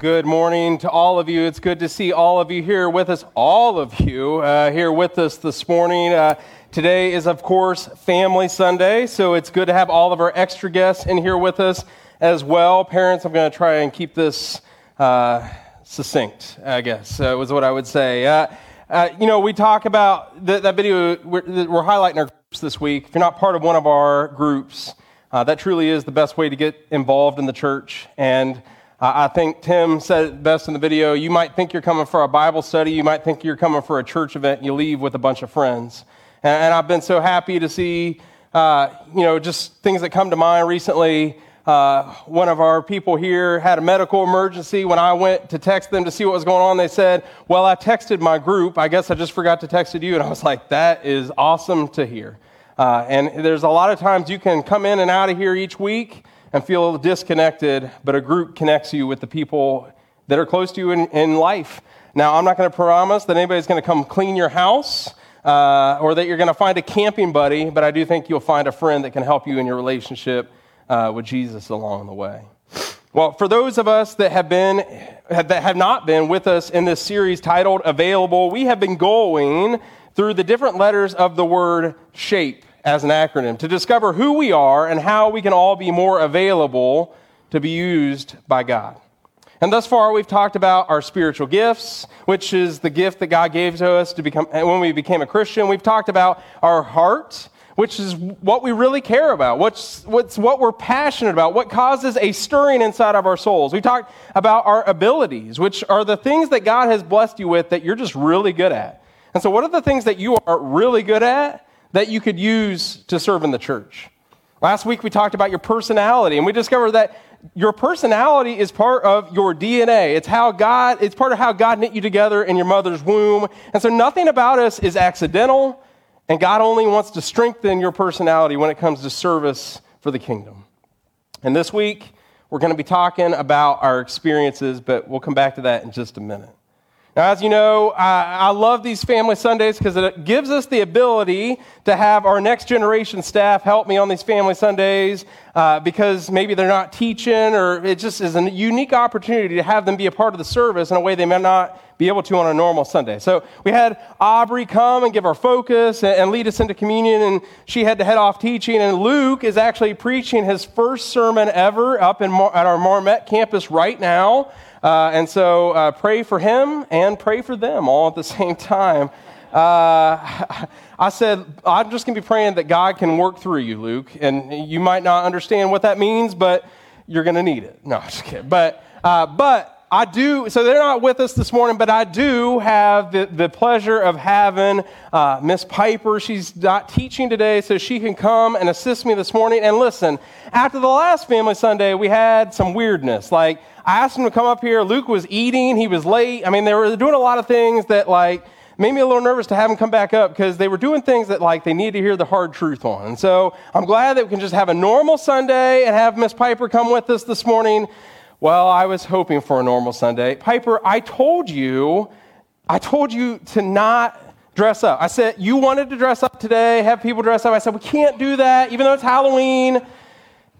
Good morning to all of you. It's good to see all of you here with us, all of you uh, here with us this morning. Uh, today is, of course, Family Sunday, so it's good to have all of our extra guests in here with us as well. Parents, I'm going to try and keep this uh, succinct, I guess, uh, was what I would say. Uh, uh, you know, we talk about the, that video, we're, we're, highlighting our groups this week. If you're not part of one of our groups, that truly is the best way to get involved in the church. And I think Tim said it best in the video. You might think you're coming for a Bible study, you might think you're coming for a church event, and you leave with a bunch of friends. And, I've been so happy to see, uh, you know, just things that come to mind recently. Uh, one of our people here had a medical emergency. When I went to text them to see what was going on, they said, Well, I texted my group. I guess I just forgot to text you. And I was like, That is awesome to hear. Uh, and there's a lot of times you can come in and out of here each week and feel disconnected, but a group connects you with the people that are close to you in, in life. Now, I'm not going to promise that anybody's going to come clean your house uh, or that you're going to find a camping buddy, but I do think you'll find a friend that can help you in your relationship uh, with Jesus along the way. Well, for those of us that have been that have not been with us in this series titled Available, we have been going through the different letters of the word shape as an acronym to discover who we are and how we can all be more available to be used by God. And thus far, we've talked about our spiritual gifts, which is the gift that God gave to us to become, when we became a Christian. We've talked about our heart, which is what we really care about, what's, what's what we're passionate about, what causes a stirring inside of our souls. We talked about our abilities, which are the things that God has blessed you with that you're just really good at. And so, what are the things that you are really good at? That you could use to serve in the church. Last week we talked about your personality, and we discovered that your personality is part of your DNA. It's how God, it's part of how God knit you together in your mother's womb. And so nothing about us is accidental, and God only wants to strengthen your personality when it comes to service for the kingdom. And this week, we're going to be talking about our experiences, but we'll come back to that in just a minute. Now, as you know, I, I love these family Sundays because it gives us the ability to have our next generation staff help me on these family Sundays uh, because maybe they're not teaching, or it just is a unique opportunity to have them be a part of the service in a way they may not be able to on a normal Sunday. So we had Aubrey come and give our focus and, and lead us into communion, and she had to head off teaching. And Luke is actually preaching his first sermon ever up in, at our Marmet campus right now. Uh, and so uh, pray for him and pray for them all at the same time. Uh, I said, I'm just going to be praying that God can work through you, Luke. And you might not understand what that means, but you're going to need it. No, I'm just kidding. But, uh, but I do, so they're not with us this morning, but I do have the, the pleasure of having uh, Miss Piper. She's not teaching today, so she can come and assist me this morning. And listen, after the last Family Sunday, we had some weirdness. Like, I asked him to come up here. Luke was eating, he was late. I mean, they were doing a lot of things that, like, made me a little nervous to have him come back up because they were doing things that like they needed to hear the hard truth on. And so I'm glad that we can just have a normal Sunday and have Miss Piper come with us this morning well, I was hoping for a normal Sunday. Piper, I told you, I told you to not dress up. I said, you wanted to dress up today, have people dress up. I said, we can't do that, even though it's Halloween.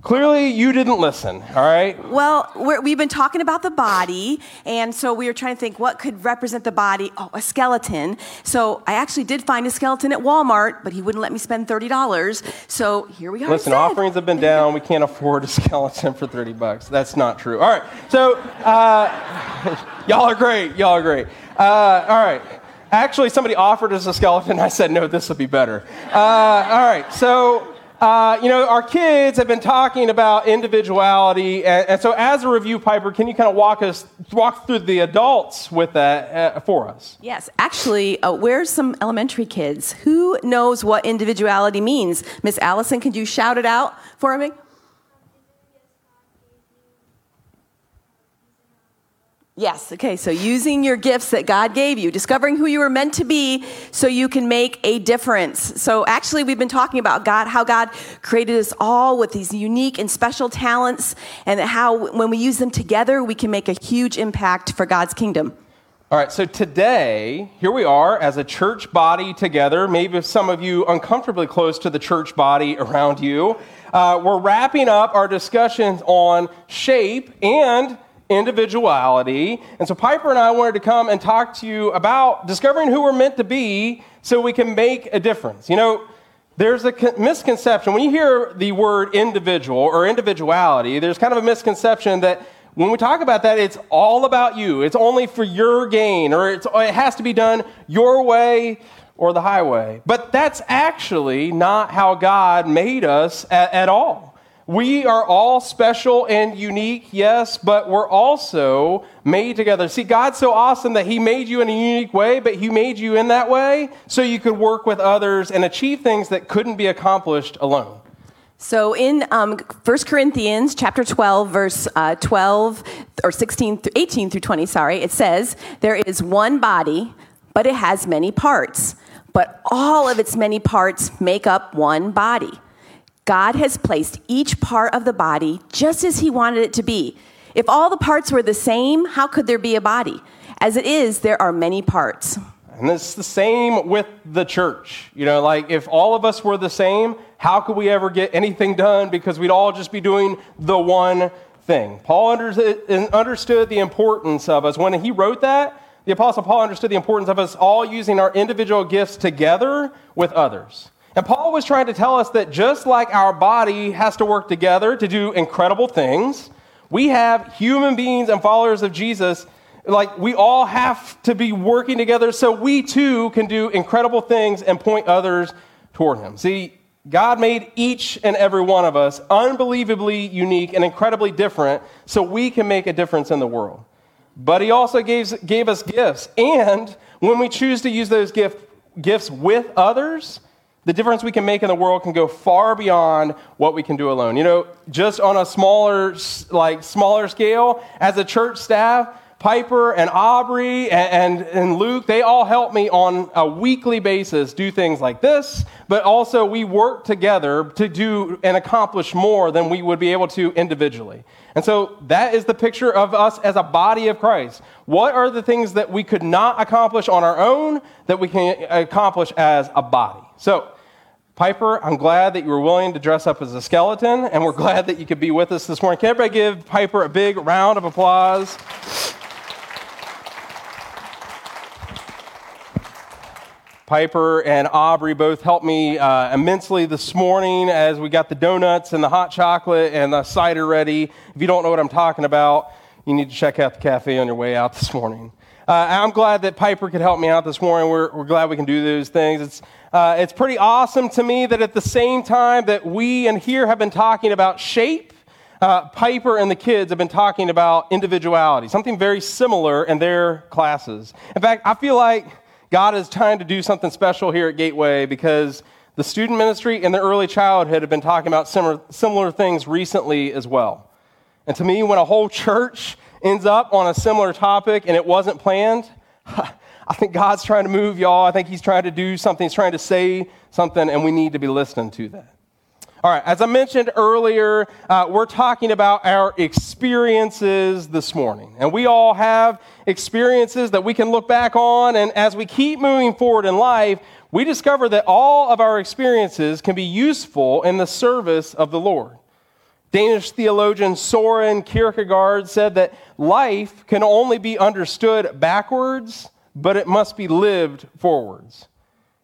Clearly, you didn't listen, all right? Well, we have been talking about the body, and so we were trying to think what could represent the body. Oh, a skeleton. So I actually did find a skeleton at Walmart, but he wouldn't let me spend $30. So here we are. Listen, instead. offerings have been down. We can't afford a skeleton for 30 bucks. That's not true. All right, so uh, y'all are great. Y'all are great. Uh, all right. Actually, somebody offered us a skeleton. I said, no, this would be better. Uh, all right, so uh, you know, our kids have been talking about individuality, and, and, so as a review, Piper, can you kind of walk us walk through the adults with that uh, for us? Yes, actually, uh, where's some elementary kids? Who knows what individuality means? Miss Allison, can you shout it out for me? Yes, okay, so using your gifts that God gave you, discovering who you were meant to be so you can make a difference. So, actually, we've been talking about God, how God created us all with these unique and special talents, and how when we use them together, we can make a huge impact for God's kingdom. All right, so today, here we are as a church body together, maybe some of you uncomfortably close to the church body around you. Uh, we're wrapping up our discussions on shape and individuality. And so Piper and I wanted to come and talk to you about discovering who we're meant to be so we can make a difference. You know, there's a misconception. When you hear the word individual or individuality, there's kind of a misconception that when we talk about that, it's all about you. It's only for your gain, or it has to be done your way or the highway. But that's actually not how God made us at, at all. We are all special and unique, yes, but we're also made together. See, God's so awesome that He made you in a unique way, but He made you in that way so you could work with others and achieve things that couldn't be accomplished alone. So in um, 1 Corinthians chapter 12, verse uh, 12 or 16, 18 through 20, sorry, it says, There is one body, but it has many parts. But all of its many parts make up one body. God has placed each part of the body just as He wanted it to be. If all the parts were the same, how could there be a body? As it is, there are many parts. And it's the same with the church. You know, like if all of us were the same, how could we ever get anything done? Because we'd all just be doing the one thing. Paul understood the importance of us. When he wrote that, the Apostle Paul understood the importance of us all using our individual gifts together with others. And Paul was trying to tell us that just like our body has to work together to do incredible things, we have human beings and followers of Jesus, like we all have to be working together so we too can do incredible things and point others toward Him. See, God made each and every one of us unbelievably unique and incredibly different so we can make a difference in the world. But He also gave, gave us gifts. And when we choose to use those gift, gifts with others, the difference we can make in the world can go far beyond what we can do alone. You know, just on a smaller, like smaller scale, as a church staff, Piper and Aubrey and, and, and, Luke, they all help me on a weekly basis do things like this, but also we work together to do and accomplish more than we would be able to individually. And so that is the picture of us as a body of Christ. What are the things that we could not accomplish on our own that we can accomplish as a body? So, Piper, I'm glad that you were willing to dress up as a skeleton, and we're glad that you could be with us this morning. Can everybody give Piper a big round of applause? Piper and Aubrey both helped me uh, immensely this morning as we got the donuts and the hot chocolate and the cider ready. If you don't know what I'm talking about, you need to check out the cafe on your way out this morning. Uh, I'm glad that Piper could help me out this morning. We're, we're glad we can do those things. It's, uh, it's pretty awesome to me that at the same time that we and here have been talking about shape, uh, Piper and the kids have been talking about individuality, something very similar in their classes. In fact, I feel like God is trying to do something special here at Gateway because the student ministry and the early childhood have been talking about similar, similar things recently as well. And to me, when a whole church ends up on a similar topic and it wasn't planned, I think God's trying to move y'all. I think He's trying to do something. He's trying to say something, and we need to be listening to that. All right, as I mentioned earlier, uh, we're talking about our experiences this morning. And we all have experiences that we can look back on. And as we keep moving forward in life, we discover that all of our experiences can be useful in the service of the Lord. Danish theologian Soren Kierkegaard said that life can only be understood backwards, but it must be lived forwards.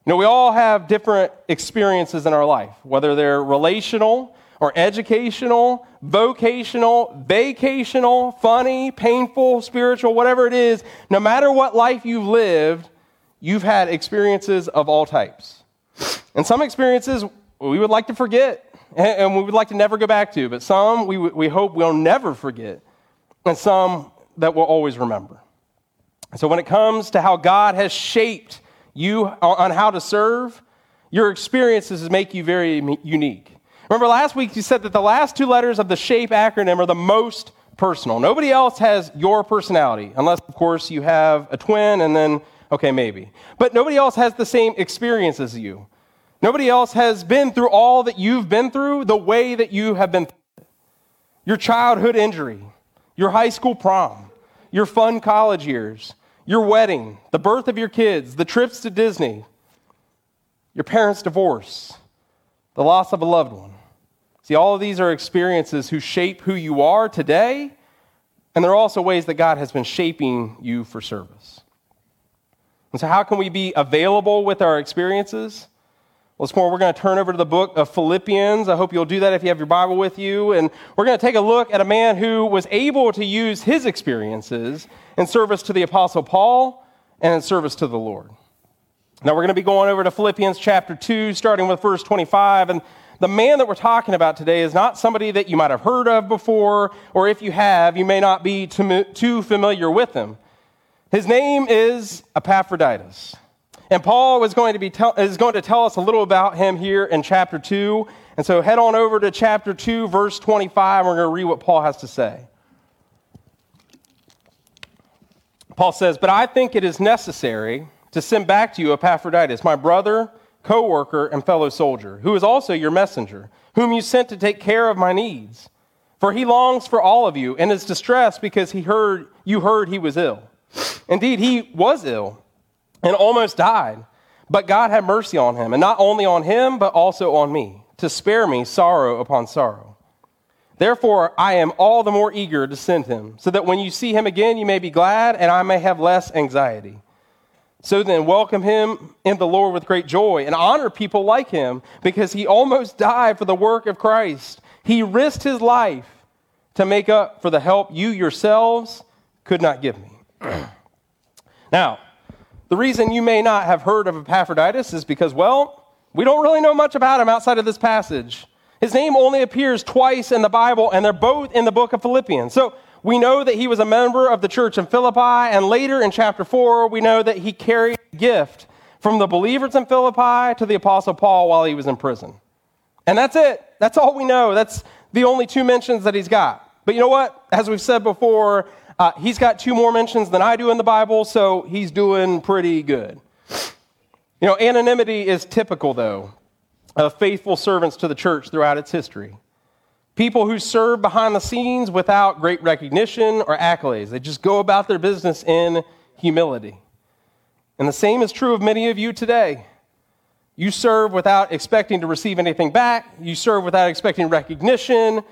You know, we all have different experiences in our life, whether they're relational or educational, vocational, vacational, funny, painful, spiritual, whatever it is. No matter what life you've lived, you've had experiences of all types. And some experiences we would like to forget and we would like to never go back to, but some we, we hope we'll never forget, and some that we'll always remember. So, when it comes to how God has shaped you on how to serve, your experiences make you very unique. Remember last week you said that the last two letters of the SHAPE acronym are the most personal. Nobody else has your personality, unless, of course, you have a twin and then, okay, maybe. But nobody else has the same experience as you. Nobody else has been through all that you've been through the way that you have been. Your childhood injury, your high school prom, your fun college years, your wedding, the birth of your kids, the trips to Disney, your parents' divorce, the loss of a loved one. See, all of these are experiences who shape who you are today, And there are also ways that God has been shaping you for service. And so, how can we be available with our experiences? This morning we're going to turn over to the book of Philippians. I hope you'll do that if you have your Bible with you. And we're going to take a look at a man who was able to use his experiences in service to the Apostle Paul and in service to the Lord. Now, we're going to be going over to Philippians chapter 2, starting with verse 25. And the man that we're talking about today is not somebody that you might have heard of before, or if you have, you may not be too familiar with him. His name is Epaphroditus. And Paul is going, to be tell, is going to tell us a little about him here in chapter 2. And so head on over to chapter 2, verse 25, and we're going to read what Paul has to say. Paul says, But I think it is necessary to send back to you Epaphroditus, my brother, co worker, and fellow soldier, who is also your messenger, whom you sent to take care of my needs. For he longs for all of you and is distressed because he heard, you heard he was ill. Indeed, he was ill and almost died, but God had mercy on him, and not only on him, but also on me, to spare me sorrow upon sorrow. Therefore, I am all the more eager to send him, so that when you see him again, you may be glad, and I may have less anxiety. So then, welcome him in the Lord with great joy and honor people like him because he almost died for the work of Christ. He risked his life to make up for the help you yourselves could not give me. now, the reason you may not have heard of Epaphroditus is because, well, we don't really know much about him outside of this passage. His name only appears twice in the Bible, and they're both in the book of Philippians. So we know that he was a member of the church in Philippi, and later in chapter 4, we know that he carried a gift from the believers in Philippi to the Apostle Paul while he was in prison. And that's it. That's all we know. That's the only two mentions that he's got. But you know what? As we've said before, uh, he's got two more mentions than I do in the Bible, so he's doing pretty good. You know, anonymity is typical, though, of faithful servants to the church throughout its history. People who serve behind the scenes without great recognition or accolades. They just go about their business in humility. And the same is true of many of you today. You serve without expecting to receive anything back, you serve without expecting recognition,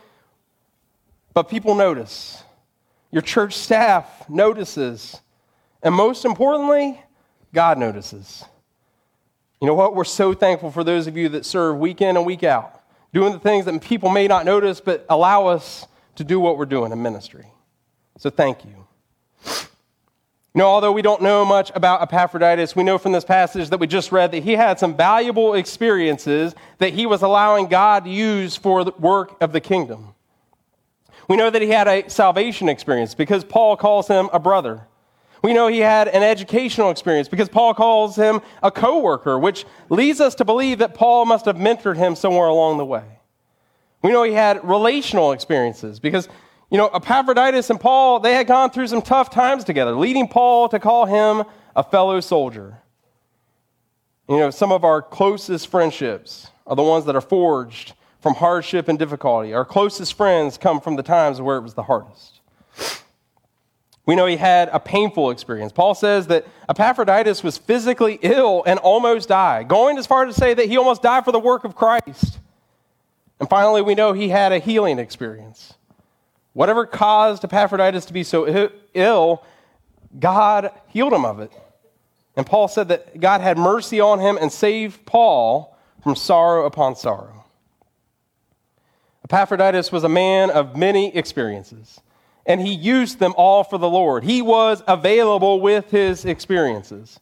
but people notice. Your church staff notices. And most importantly, God notices. You know what? We're so thankful for those of you that serve week in and week out doing the things that people may not notice, but allow us to do what we're doing in ministry. So thank you. You know, although we don't know much about Epaphroditus, we know from this passage that we just read that he had some valuable experiences that he was allowing God to use for the work of the kingdom. We know that he had a salvation experience because Paul calls him a brother. We know he had an educational experience because Paul calls him a co worker, which leads us to believe that Paul must have mentored him somewhere along the way. We know he had relational experiences because, you know, Epaphroditus and Paul, they had gone through some tough times together, leading Paul to call him a fellow soldier. You know, some of our closest friendships are the ones that are forged from hardship and difficulty. Our closest friends come from the times where it was the hardest. We know he had a painful experience. Paul says that Epaphroditus was physically ill and almost died, going as far to say that he almost died for the work of Christ. And finally, we know he had a healing experience. Whatever caused Epaphroditus to be so ill, God healed him of it. And Paul said that God had mercy on him and saved Paul from sorrow upon sorrow. Epaphroditus was a man of many experiences and he used them all for the Lord. He was available with his experiences.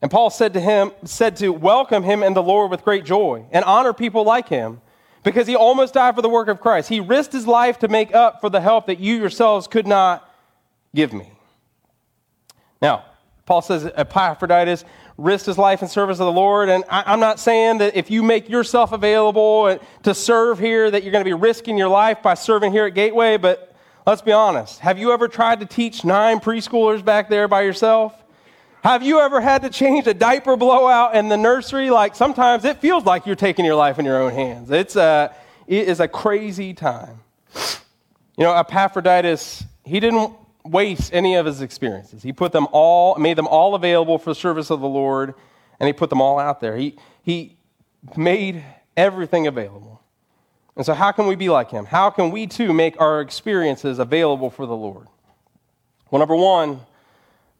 And Paul said to him, said to welcome him in the Lord with great joy and honor people like him because he almost died for the work of Christ. He risked his life to make up for the help that you yourselves could not give me. Now, Paul says Epaphroditus risked his life in service of the Lord. And I, am not saying that if you make yourself available to serve here, that you're going to be risking your life by serving here at Gateway, but Let's be honest. Have you ever tried to teach nine preschoolers back there by yourself? Have you ever had to change a diaper blowout in the nursery? Like sometimes it feels like you're taking your life in your own hands. It's a, it is a crazy time. You know, Epaphroditus, he didn't waste any of his experiences. He put them all, made them all available for the service of the Lord, and he put them all out there. He, he made everything available. And so, how can we be like him? How can we too make our experiences available for the Lord? Well, number one,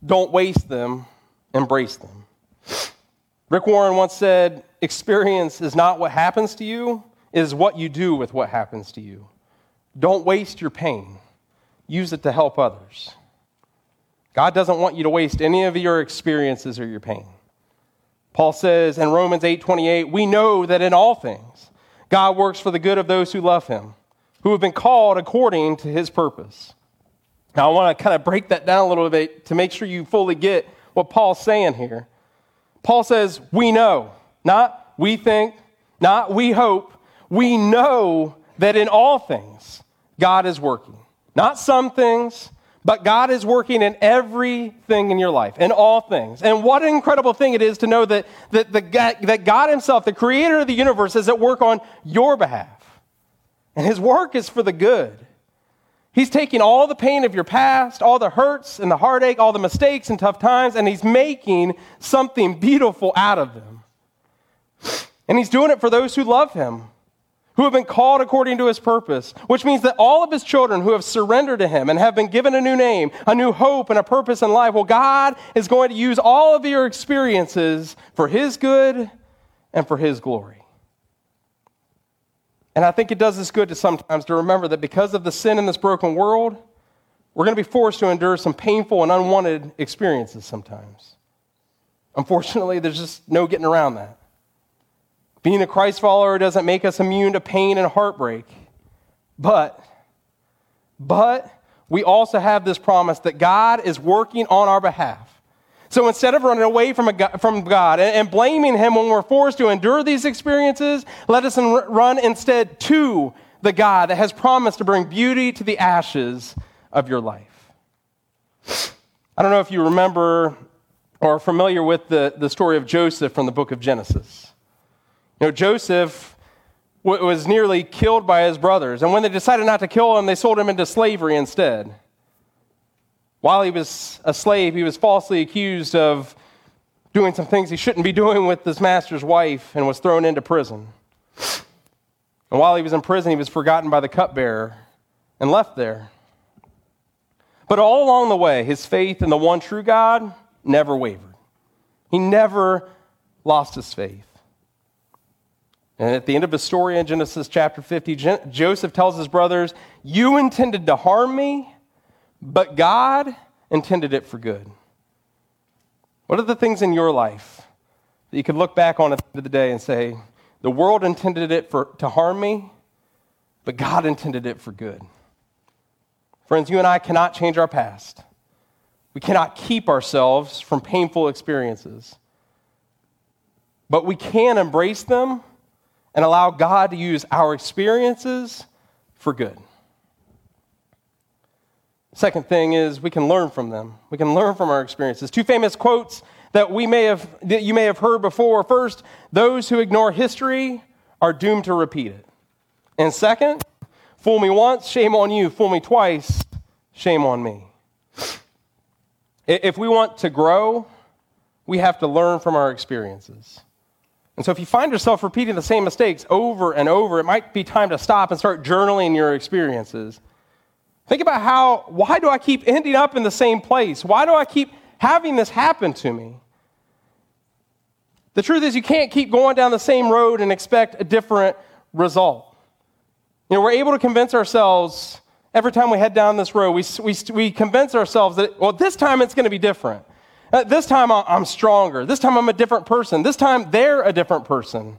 don't waste them, embrace them. Rick Warren once said, Experience is not what happens to you, it is what you do with what happens to you. Don't waste your pain, use it to help others. God doesn't want you to waste any of your experiences or your pain. Paul says in Romans 8:28, "We know that in all things God works for the good of those who love him, who have been called according to his purpose. Now, I want to kind of break that down a little bit to make sure you fully get what Paul's saying here. Paul says, We know, not we think, not we hope. We know that in all things God is working. Not some things, but God is working in everything in your life, in all things. And what an incredible thing it is to know that, that, the, that God Himself, the creator of the universe, is at work on your behalf. And His work is for the good. He's taking all the pain of your past, all the hurts and the heartache, all the mistakes and tough times, and He's making something beautiful out of them. And He's doing it for those who love Him who have been called according to his purpose, which means that all of his children who have surrendered to him and have been given a new name, a new hope, and a purpose in life, well, God is going to use all of your experiences for his good and for his glory. And I think it does us good to sometimes to remember that because of the sin in this broken world, we're going to be forced to endure some painful and unwanted experiences sometimes. Unfortunately, there's just no getting around that. Being a Christ follower doesn't make us immune to pain and heartbreak. But, but we also have this promise that God is working on our behalf. So instead of running away from, a, from God and, blaming Him when we're forced to endure these experiences, let us run instead to the God that has promised to bring beauty to the ashes of your life. I don't know if you remember or are familiar with the, the story of Joseph from the book of Genesis. You know, Joseph was nearly killed by his brothers, and when they decided not to kill him, they sold him into slavery instead. While he was a slave, he was falsely accused of doing some things he shouldn't be doing with his master's wife and was thrown into prison. And while he was in prison, he was forgotten by the cupbearer and left there. But all along the way, his faith in the one true God never wavered. He never lost his faith. And at the end of the story in Genesis chapter 50, Joseph tells his brothers, You intended to harm me, but God intended it for good. What are the things in your life that you could look back on at the end of the day and say, The world intended it for, to harm me, but God intended it for good? Friends, you and I cannot change our past. We cannot keep ourselves from painful experiences. But we can embrace them and allow God to use our experiences for good. Second thing is we can learn from them. We can learn from our experiences. Two famous quotes that we may have that you may have heard before. First, those who ignore history are doomed to repeat it. And second, fool me once, shame on you. Fool me twice, shame on me. If we want to grow, we have to learn from our experiences. And so if you find yourself repeating the same mistakes over and over, it might be time to stop and start journaling your experiences. Think about how, why do I keep ending up in the same place? Why do I keep having this happen to me? The truth is, you can't keep going down the same road and expect a different result. You know, we're able to convince ourselves every time we head down this road, we, we, we convince ourselves that, well, this time it's going to be different. Uh, this time I'm stronger. This time I'm a different person. This time they're a different person.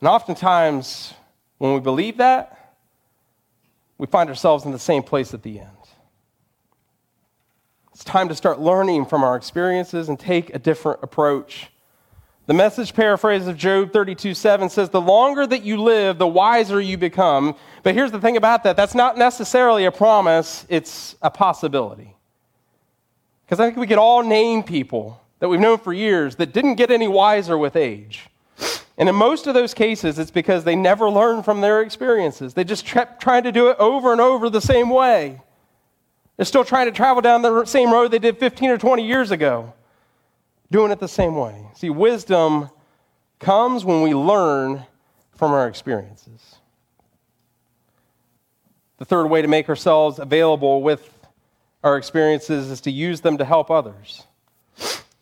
And oftentimes, when we believe that, we find ourselves in the same place at the end. It's time to start learning from our experiences and take a different approach. The message paraphrase of Job 32 7 says, The longer that you live, the wiser you become. But here's the thing about that that's not necessarily a promise, it's a possibility. Because I think we could all name people that we've known for years that didn't get any wiser with age. And in most of those cases, it's because they never learned from their experiences. They just kept trying to do it over and over the same way. They're still trying to travel down the same road they did 15 or 20 years ago, doing it the same way. See, wisdom comes when we learn from our experiences. The third way to make ourselves available with our experiences is to use them to help others.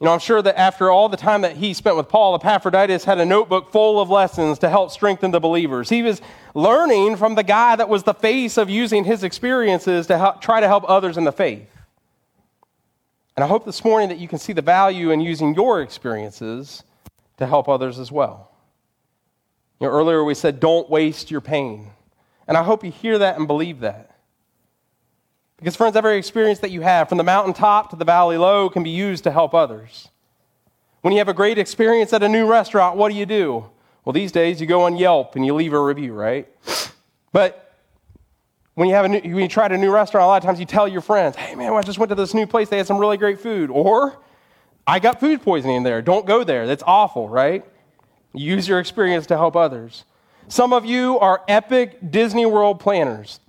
You know, I'm sure that after all the time that he spent with Paul, Epaphroditus had a notebook full of lessons to help strengthen the believers. He was learning from the guy that was the face of using his experiences to help, try to help others in the faith. And I hope this morning that you can see the value in using your experiences to help others as well. You know, earlier we said, don't waste your pain. And I hope you hear that and believe that. Because, friends, every experience that you have, from the mountaintop to the valley low, can be used to help others. When you have a great experience at a new restaurant, what do you do? Well, these days you go on Yelp and you leave a review, right? But when you, have a new, when you try a new restaurant, a lot of times you tell your friends, hey, man, I just went to this new place. They had some really great food. Or, I got food poisoning there. Don't go there. That's awful, right? Use your experience to help others. Some of you are epic Disney World planners.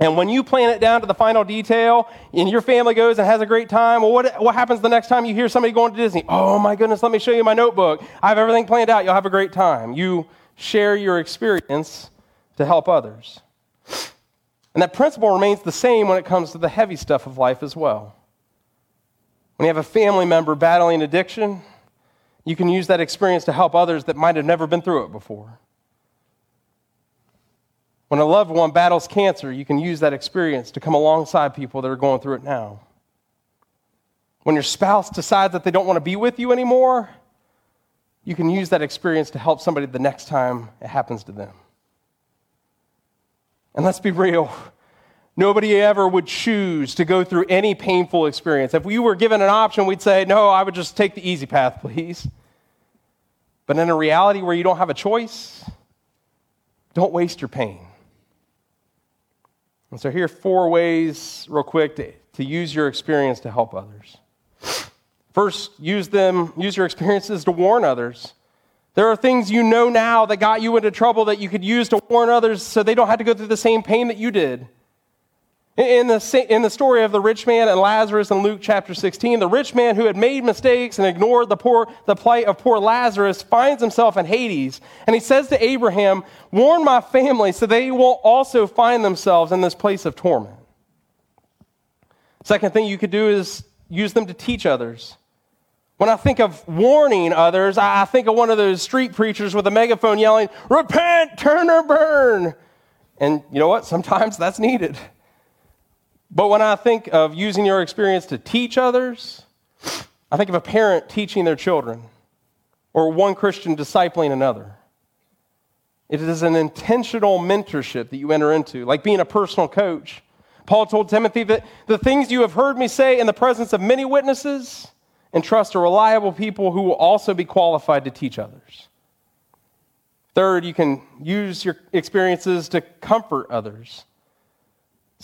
And when you plan it down to the final detail and your family goes and has a great time, well, what, what happens the next time you hear somebody going to Disney? Oh my goodness, let me show you my notebook. I have everything planned out. You'll have a great time. You share your experience to help others. And that principle remains the same when it comes to the heavy stuff of life as well. When you have a family member battling addiction, you can use that experience to help others that might have never been through it before. When a loved one battles cancer, you can use that experience to come alongside people that are going through it now. When your spouse decides that they don't want to be with you anymore, you can use that experience to help somebody the next time it happens to them. And let's be real. Nobody ever would choose to go through any painful experience. If we were given an option, we'd say, No, I would just take the easy path, please. But in a reality where you don't have a choice, don't waste your pain. And so here are four ways, real quick, to, to use your experience to help others. First, use them, use your experiences to warn others. There are things you know now that got you into trouble that you could use to warn others so they don't have to go through the same pain that you did. In the, in the story of the rich man and Lazarus in Luke chapter 16, the rich man who had made mistakes and ignored the, poor, the plight of poor Lazarus finds himself in Hades. And he says to Abraham, Warn my family so they will also find themselves in this place of torment. Second thing you could do is use them to teach others. When I think of warning others, I think of one of those street preachers with a megaphone yelling, Repent, turn or burn. And you know what? Sometimes that's needed. But when I think of using your experience to teach others, I think of a parent teaching their children or one Christian discipling another. It is an intentional mentorship that you enter into, like being a personal coach. Paul told Timothy that the things you have heard me say in the presence of many witnesses, entrust a reliable people who will also be qualified to teach others. Third, you can use your experiences to comfort others.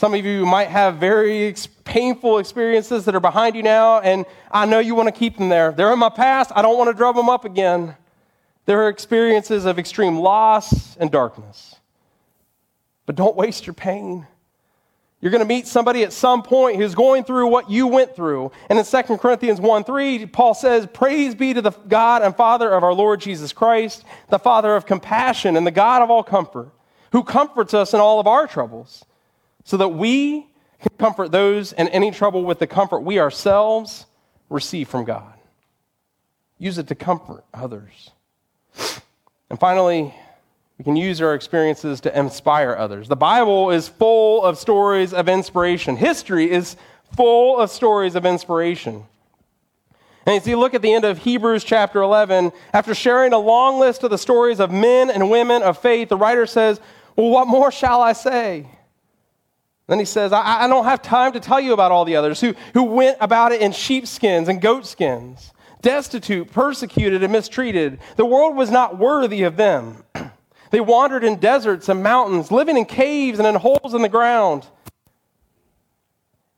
Some of you might have very ex- painful experiences that are behind you now, and I know you want to keep them there. They're in my past. I don't want to drum them up again. There are experiences of extreme loss and darkness. But don't waste your pain. You're going to meet somebody at some point who's going through what you went through. And in 2 Corinthians 1 3, Paul says, Praise be to the God and Father of our Lord Jesus Christ, the Father of compassion and the God of all comfort, who comforts us in all of our troubles so that we can comfort those in any trouble with the comfort we ourselves receive from God. Use it to comfort others. And finally, we can use our experiences to inspire others. The Bible is full of stories of inspiration. History is full of stories of inspiration. And as you look at the end of Hebrews chapter 11, after sharing a long list of the stories of men and women of faith, the writer says, Well, what more shall I say? Then he says, I, I don't have time to tell you about all the others who, who went about it in sheepskins and goatskins, destitute, persecuted, and mistreated. The world was not worthy of them. they wandered in deserts and mountains, living in caves and in holes in the ground.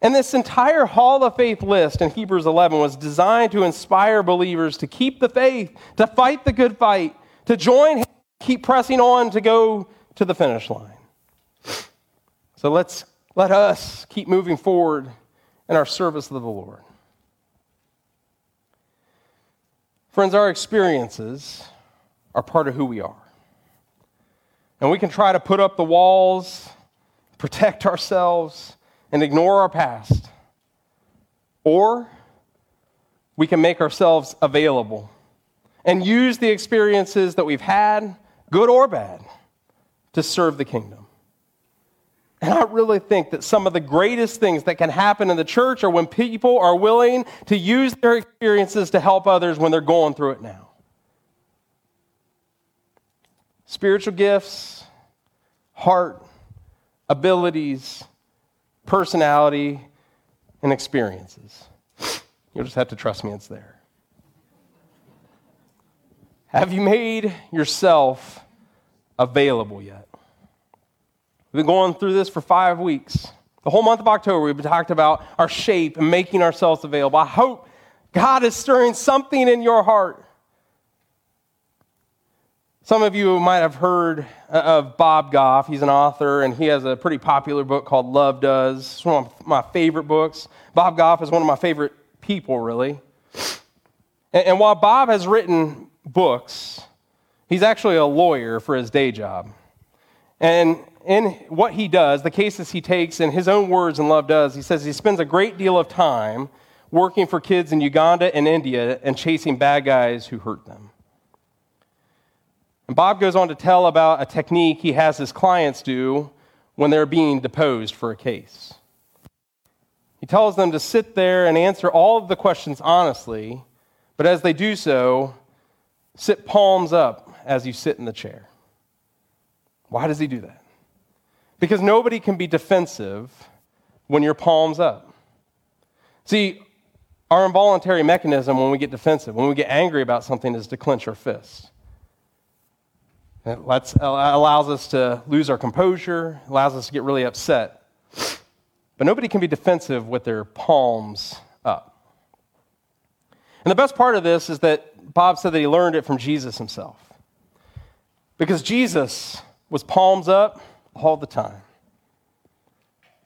And this entire Hall of Faith list in Hebrews 11 was designed to inspire believers to keep the faith, to fight the good fight, to join, keep pressing on to go to the finish line. So let's let us keep moving forward in our service of the Lord. Friends, our experiences are part of who we are. And we can try to put up the walls, protect ourselves, and ignore our past. Or we can make ourselves available and use the experiences that we've had, good or bad, to serve the kingdom. And I really think that some of the greatest things that can happen in the church are when people are willing to use their experiences to help others when they're going through it now. Spiritual gifts, heart, abilities, personality, and experiences. You'll just have to trust me, it's there. Have you made yourself available yet? We've been going through this for five weeks. The whole month of October, we've been talking about our shape and making ourselves available. I hope God is stirring something in your heart. Some of you might have heard of Bob Goff. He's an author, and he has a pretty popular book called Love Does. It's one of my favorite books. Bob Goff is one of my favorite people, really. And, and while Bob has written books, he's actually a lawyer for his day job. And in what he does, the cases he takes, in his own words and Love Does, he says he spends a great deal of time working for kids in Uganda and India and chasing bad guys who hurt them. And Bob goes on to tell about a technique he has his clients do when they're being deposed for a case. He tells them to sit there and answer all of the questions honestly, but as they do so, sit palms up as you sit in the chair. Why does he do that? Because nobody can be defensive when your palms up. See, our involuntary mechanism when we get defensive, when we get angry about something, is to clench our fists. It lets, allows us to lose our composure, allows us to get really upset. But nobody can be defensive with their palms up. And the best part of this is that Bob said that he learned it from Jesus himself. Because Jesus was palms up all the time.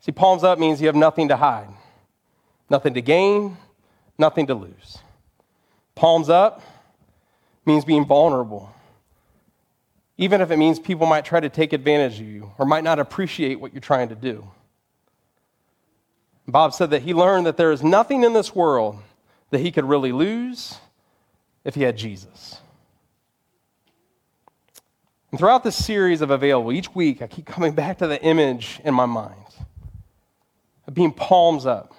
See, palms up means you have nothing to hide, nothing to gain, nothing to lose. Palms up means being vulnerable, even if it means people might try to take advantage of you or might not appreciate what you're trying to do. Bob said that he learned that there is nothing in this world that he could really lose if he had Jesus. And throughout this series of Available, each week I keep coming back to the image in my mind of being palms up.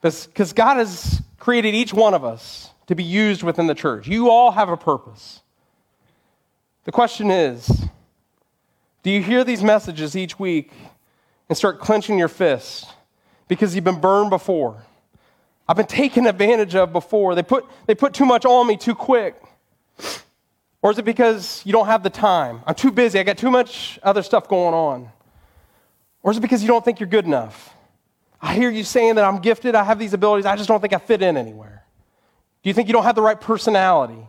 Because God has created each one of us to be used within the church. You all have a purpose. The question is do you hear these messages each week and start clenching your fist because you've been burned before? I've been taken advantage of before. They put, they put too much on me too quick. Or is it because you don't have the time? I'm too busy. I got too much other stuff going on. Or is it because you don't think you're good enough? I hear you saying that I'm gifted, I have these abilities, I just don't think I fit in anywhere. Do you think you don't have the right personality?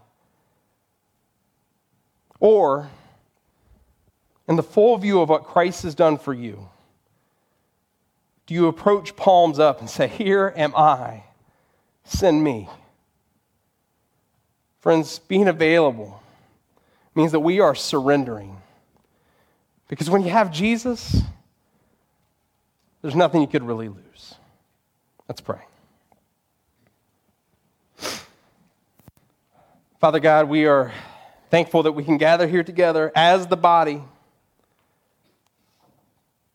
Or, in the full view of what Christ has done for you, do you approach palms up and say, Here am I, send me? Friends, being available means that we are surrendering. Because when you have Jesus, there's nothing you could really lose. Let's pray. Father God, we are thankful that we can gather here together as the body.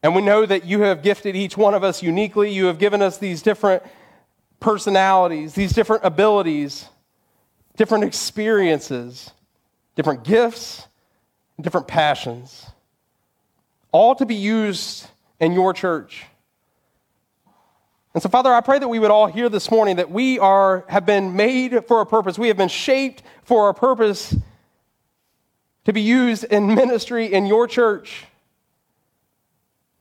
And we know that you have gifted each one of us uniquely. You have given us these different personalities, these different abilities, different experiences, different gifts, different passions, all to be used in your church. And so, Father, I pray that we would all hear this morning that we are, have been made for a purpose. We have been shaped for a purpose to be used in ministry in your church.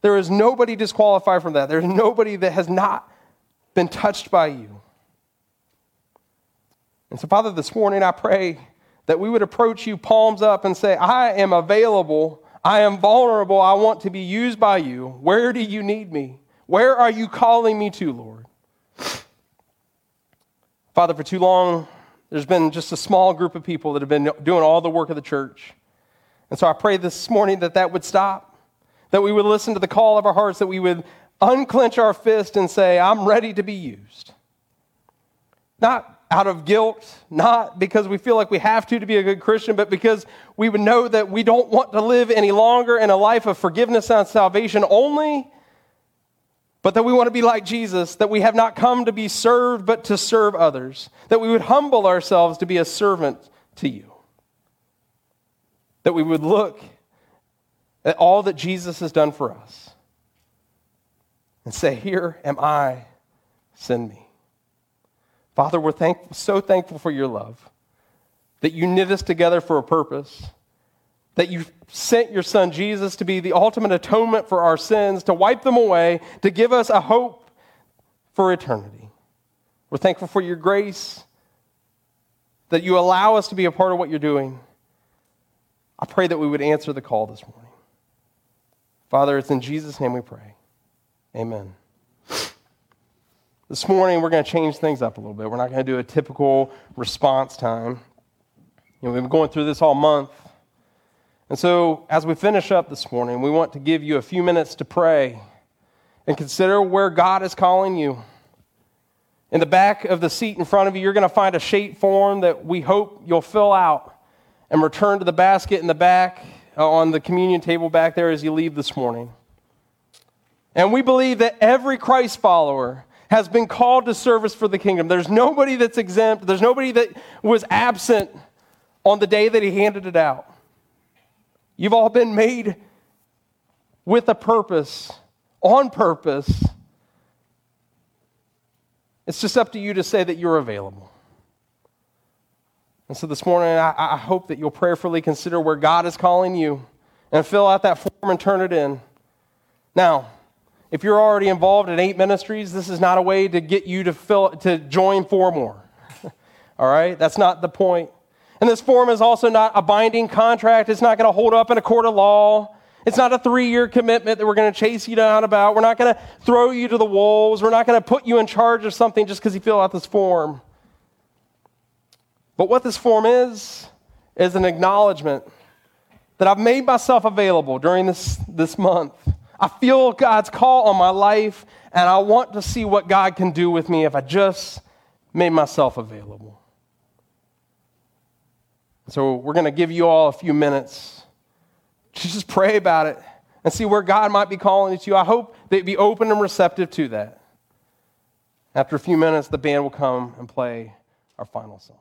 There is nobody disqualified from that. There's nobody that has not been touched by you. And so, Father, this morning I pray that we would approach you palms up and say, I am available. I am vulnerable. I want to be used by you. Where do you need me? Where are you calling me to, Lord? Father, for too long, there's been just a small group of people that have been doing all the work of the church. And so I pray this morning that that would stop, that we would listen to the call of our hearts, that we would unclench our fist and say, I'm ready to be used. Not out of guilt, not because we feel like we have to to be a good Christian, but because we would know that we don't want to live any longer in a life of forgiveness and salvation only, but that we want to be like Jesus, that we have not come to be served, but to serve others, that we would humble ourselves to be a servant to you, that we would look at all that Jesus has done for us and say, Here am I, send me. Father, we're thank- so thankful for your love, that you knit us together for a purpose, that you sent your son Jesus to be the ultimate atonement for our sins, to wipe them away, to give us a hope for eternity. We're thankful for your grace, that you allow us to be a part of what you're doing. I pray that we would answer the call this morning. Father, it's in Jesus' name we pray. Amen. This morning, we're going to change things up a little bit. We're not going to do a typical response time. You know, we've been going through this all month. And so, as we finish up this morning, we want to give you a few minutes to pray and consider where God is calling you. In the back of the seat in front of you, you're going to find a shape form that we hope you'll fill out and return to the basket in the back uh, on the communion table back there as you leave this morning. And we believe that every Christ follower has been called to service for the kingdom. There's nobody that's exempt, there's nobody that was absent on the day that he handed it out. You've all been made with a purpose, on purpose. It's just up to you to say that you're available. And so this morning, I, I, hope that you'll prayerfully consider where God is calling you and fill out that form and turn it in. Now, if you're already involved in eight ministries, this is not a way to get you to fill to join four more. All right? That's not the point. And this form is also not a binding contract. It's not going to hold up in a court of law. It's not a three year commitment that we're going to chase you down about. We're not going to throw you to the wolves. We're not going to put you in charge of something just because you fill out this form. But what this form is, is an acknowledgement that I've made myself available during this, this month I feel God's call on my life, and I want to see what God can do with me if I just made myself available. So, we're going to give you all a few minutes to just pray about it and see where God might be calling you to. I hope that you'd be open and receptive to that. After a few minutes, the band will come and play our final song.